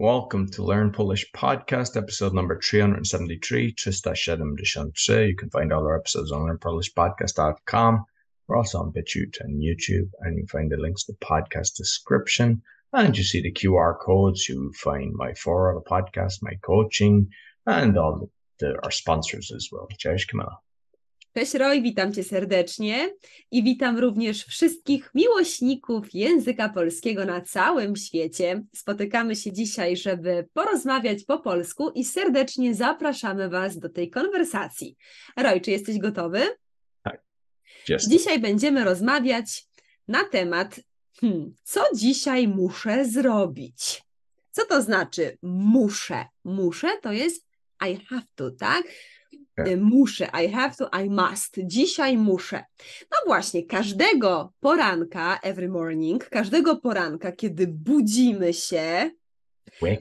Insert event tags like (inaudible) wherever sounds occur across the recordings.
Welcome to Learn Polish Podcast, episode number 373, 373. You can find all our episodes on learnpolishpodcast.com. We're also on BitChute and YouTube, and you find the links to the podcast description. And you see the QR codes. You find my four the podcast, my coaching, and all the, our sponsors as well. Cześć, Camilla. Cześć Roy, witam Cię serdecznie i witam również wszystkich miłośników języka polskiego na całym świecie. Spotykamy się dzisiaj, żeby porozmawiać po polsku i serdecznie zapraszamy Was do tej konwersacji. Roy, czy jesteś gotowy? Tak. Jestem. Dzisiaj będziemy rozmawiać na temat, hmm, co dzisiaj muszę zrobić. Co to znaczy muszę? Muszę to jest I have to, tak? Tak. Muszę, I have to, I must. Dzisiaj muszę. No właśnie, każdego poranka, every morning, każdego poranka, kiedy budzimy się,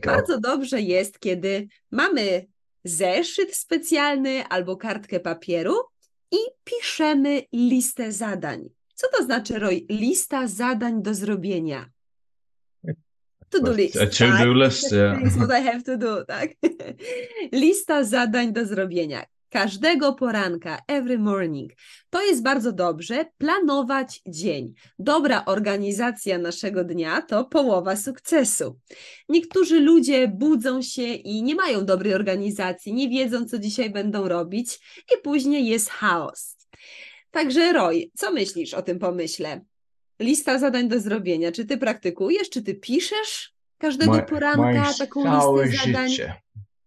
bardzo dobrze jest, kiedy mamy zeszyt specjalny albo kartkę papieru i piszemy listę zadań. Co to znaczy, Roy? Lista zadań do zrobienia. To do list. A to-do tak? list, yeah. Is what I have to do, tak? (laughs) Lista zadań do zrobienia. Każdego poranka, every morning. To jest bardzo dobrze planować dzień. Dobra organizacja naszego dnia to połowa sukcesu. Niektórzy ludzie budzą się i nie mają dobrej organizacji, nie wiedzą, co dzisiaj będą robić, i później jest chaos. Także, Roy, co myślisz o tym pomyśle? Lista zadań do zrobienia. Czy ty praktykujesz, czy ty piszesz każdego Moje- poranka taką całe listę zadań? życie.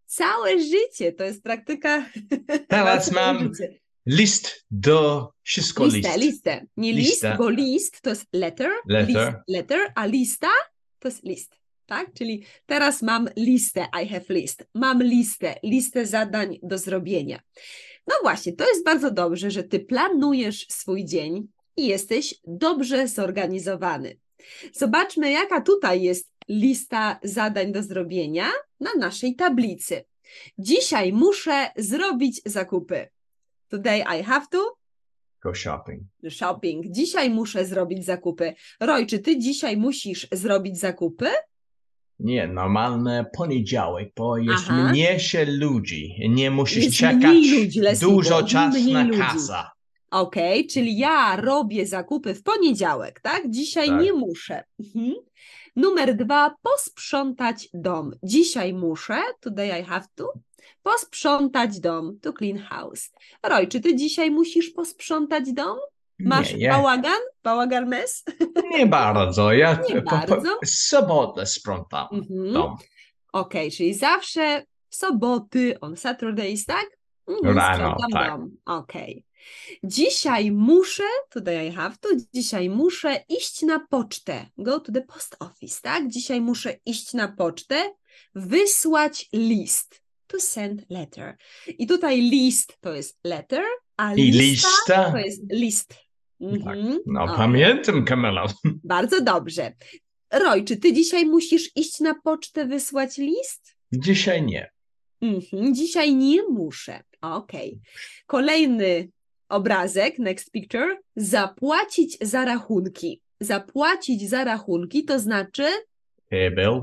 Całe życie to jest praktyka. (laughs) Teraz mam życie. list do wszystko listę, list. listę. Nie Listę. list, bo list to jest letter, Letter. List, letter, a lista to jest list. Tak? Czyli teraz mam listę, I have list. Mam listę, listę zadań do zrobienia. No właśnie, to jest bardzo dobrze, że ty planujesz swój dzień i jesteś dobrze zorganizowany. Zobaczmy, jaka tutaj jest lista zadań do zrobienia na naszej tablicy. Dzisiaj muszę zrobić zakupy. Today I have to Go shopping. shopping. Dzisiaj muszę zrobić zakupy. Roy, czy ty dzisiaj musisz zrobić zakupy? Nie, normalny poniedziałek, bo jest Aha. mniejsze ludzi. Nie musisz Jest czekać ludzi, dużo czasu na ludzi. kasa. Okej, czyli ja robię zakupy w poniedziałek, tak? Dzisiaj Tak. nie muszę. Mhm. Numer dwa, posprzątać dom. Dzisiaj muszę, today I have to, posprzątać dom, to clean house. Roy, czy ty dzisiaj musisz posprzątać dom? Masz nie, ja, bałagan? Bałagan mes? nie bardzo. Ja Nie po, po, bardzo? sobotę sprzątam Mhm. dom. Okej, czyli zawsze w soboty, on Saturdays, tak? Mhm, Rano, tak. dom. Okej. Dzisiaj muszę, today I have to, dzisiaj muszę iść na pocztę. Go to the post office, tak? Dzisiaj muszę iść na pocztę, wysłać list. To send letter. I tutaj list to jest letter, a I lista lista? to jest list. Mhm. No Okej. pamiętam, Kamila. (laughs) Bardzo dobrze. Roy, czy ty dzisiaj musisz iść na pocztę, wysłać list? Dzisiaj nie. Mhm, dzisiaj nie muszę. Okej. Kolejny obrazek, next picture. Zapłacić za rachunki. Zapłacić za rachunki to znaczy Hey, Bill.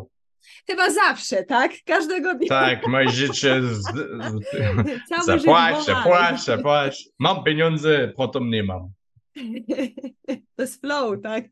chyba zawsze, tak? Każdego dnia. Tak, moje (laughs) życie. Z, zapłać, zapłać. Mam pieniądze, potem nie mam. (laughs) To jest flow, tak?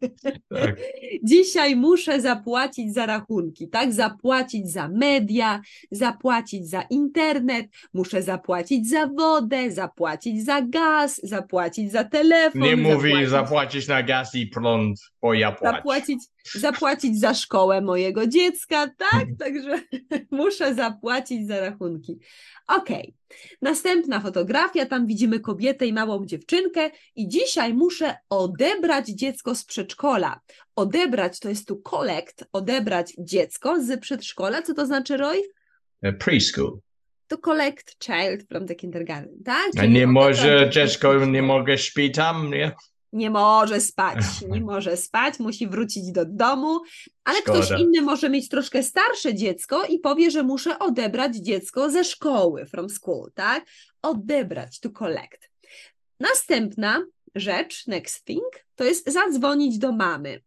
Tak. (laughs) Dzisiaj muszę zapłacić za rachunki, tak? Zapłacić za media, zapłacić za internet, muszę zapłacić za wodę, zapłacić za gaz, zapłacić za telefon. Nie mówi zapłacić, zapłacić na gaz i prąd, bo ja płacę. zapłacić, zapłacić za szkołę mojego dziecka, tak? Także (laughs) muszę zapłacić za rachunki. Okej. Następna fotografia, tam widzimy kobietę i małą dziewczynkę i dzisiaj muszę odebrać dziecko z przedszkola. Odebrać to jest tu collect, odebrać dziecko z przedszkola. Co to znaczy, Roy? E, Preschool. To collect child from the kindergarten, tak? A Czyli nie może dziecko nie mogę śpić tam, nie? Nie może spać, nie może spać, musi wrócić do domu, ale ktoś Szkoda. inny może mieć troszkę starsze dziecko i powie, że muszę odebrać dziecko ze szkoły, from school, tak? Odebrać, to collect. Następna rzecz, next thing, to jest zadzwonić do mamy.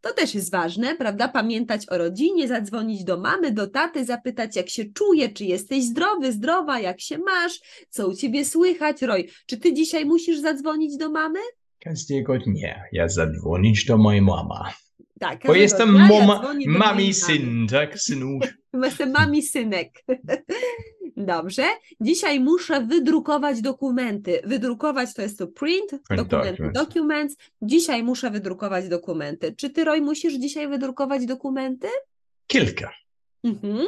To też jest ważne, prawda? Pamiętać o rodzinie, zadzwonić do mamy, do taty, zapytać, jak się czuje, czy jesteś zdrowy, zdrowa, jak się masz, co u ciebie słychać. Roj, czy ty dzisiaj musisz zadzwonić do mamy? Każdego dnia ja zadzwonić do mojej mama. Tak, Bo jestem dnia ja mama, do mami syn, tak, synu. (laughs) Jestem mami synek. (laughs) Dobrze. Dzisiaj muszę wydrukować dokumenty. Wydrukować to jest to print, dokumenty, documents. documents. Dzisiaj muszę wydrukować dokumenty. Czy ty, Roy, musisz dzisiaj wydrukować dokumenty? Kilka. Mhm.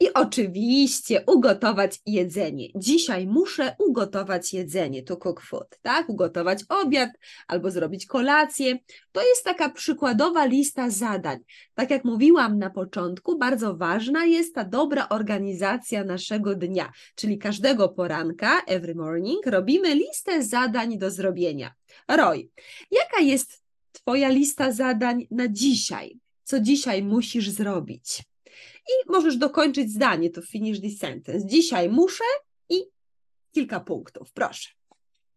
I oczywiście ugotować jedzenie. Dzisiaj muszę ugotować jedzenie, to cook food, tak? Ugotować obiad albo zrobić kolację. To jest taka przykładowa lista zadań. Tak jak mówiłam na początku, bardzo ważna jest ta dobra organizacja naszego dnia, czyli każdego poranka, every morning, robimy listę zadań do zrobienia. Roy, jaka jest Twoja lista zadań na dzisiaj? Co dzisiaj musisz zrobić? I możesz dokończyć zdanie, to finish this sentence. Dzisiaj muszę i kilka punktów, proszę.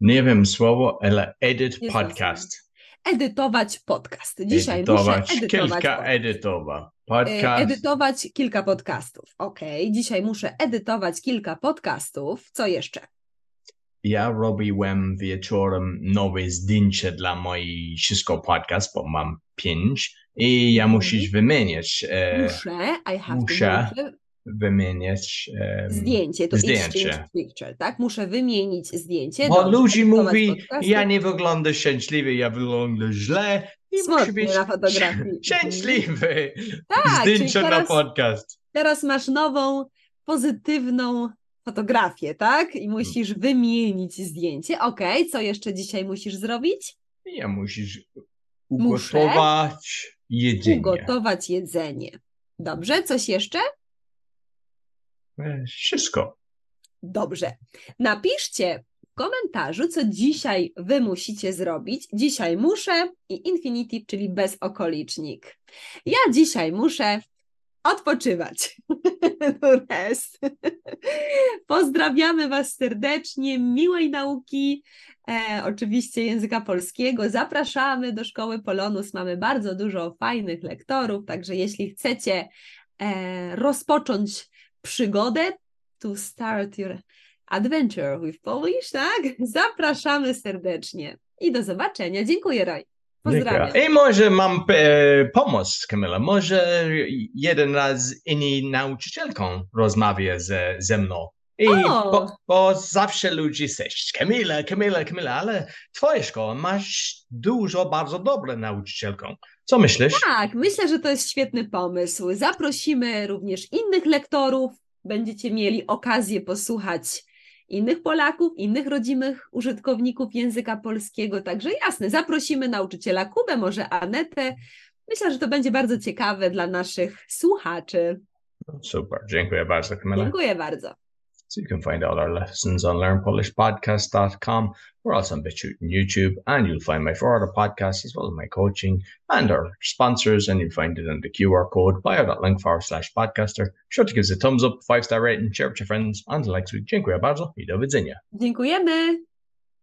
Nie wiem słowo, ale edit Nie podcast. Edytować podcast. Dzisiaj Edytować, muszę edytować kilka podcast. edytowa. E, Podcast. Edytować kilka podcastów. Ok, dzisiaj muszę edytować kilka podcastów. Co jeszcze? Ja robiłem wieczorem nowe zdjęcie dla mojej wszystko podcast, bo mam pięć i ja Mhm. musisz wymieniać, e, Muszę, I have muszę. wymieniać e, Zdjęcie, to zdjęcie. picture, tak? Muszę wymienić zdjęcie. Bo Dobrze, edytować mówi, ja nie wyglądam szczęśliwy, ja wyglądam źle i muszę być na fotografii. (laughs) szczęśliwy. Tak, Zdjęcie na teraz- podcast. Teraz masz nową, pozytywną fotografię, tak? I musisz wymienić zdjęcie. Okej, co jeszcze dzisiaj musisz zrobić? Ja musisz ugotować jedzenie. Ugotować jedzenie. Dobrze, coś jeszcze? E, Wszystko. Dobrze. Napiszcie w komentarzu, co dzisiaj wy musicie zrobić. Dzisiaj muszę i infinitive, czyli bezokolicznik. Ja dzisiaj muszę odpoczywać. (laughs) Rest. Pozdrawiamy Was serdecznie, miłej nauki, e, oczywiście języka polskiego. Zapraszamy do Szkoły Polonus. Mamy bardzo dużo fajnych lektorów, także jeśli chcecie e, rozpocząć przygodę, to start your adventure with Polish, tak? Zapraszamy serdecznie i do zobaczenia. Dziękuję, Roy. Pozdrawiam. I może mam e, pomoc, Kamila. Może jeden raz inni nauczycielką rozmawia ze, ze mną. I O! bo, bo zawsze ludzie mówią, Kamila, Kamila, Kamila, ale twoja szkoła masz dużo, bardzo dobre nauczycielką. Co myślisz? Tak, myślę, że to jest świetny pomysł. Zaprosimy również innych lektorów. Będziecie mieli okazję posłuchać innych Polaków, innych rodzimych użytkowników języka polskiego. Także jasne, zaprosimy nauczyciela Kubę, może Anetę. Myślę, że to będzie bardzo ciekawe dla naszych słuchaczy. Super, dziękuję bardzo, Kamila. Dziękuję bardzo. So you can find all our lessons on learnpolishpodcast.com. We're also on BitChute and YouTube, and you'll find my four other podcasts as well as my coaching and our sponsors, and you'll find it in the QR code bio.link forward slash podcaster. Sure to give us a thumbs up, five star rating, share with your friends. Until next week, dziękuję bardzo i do widzenia. Dziękujemy.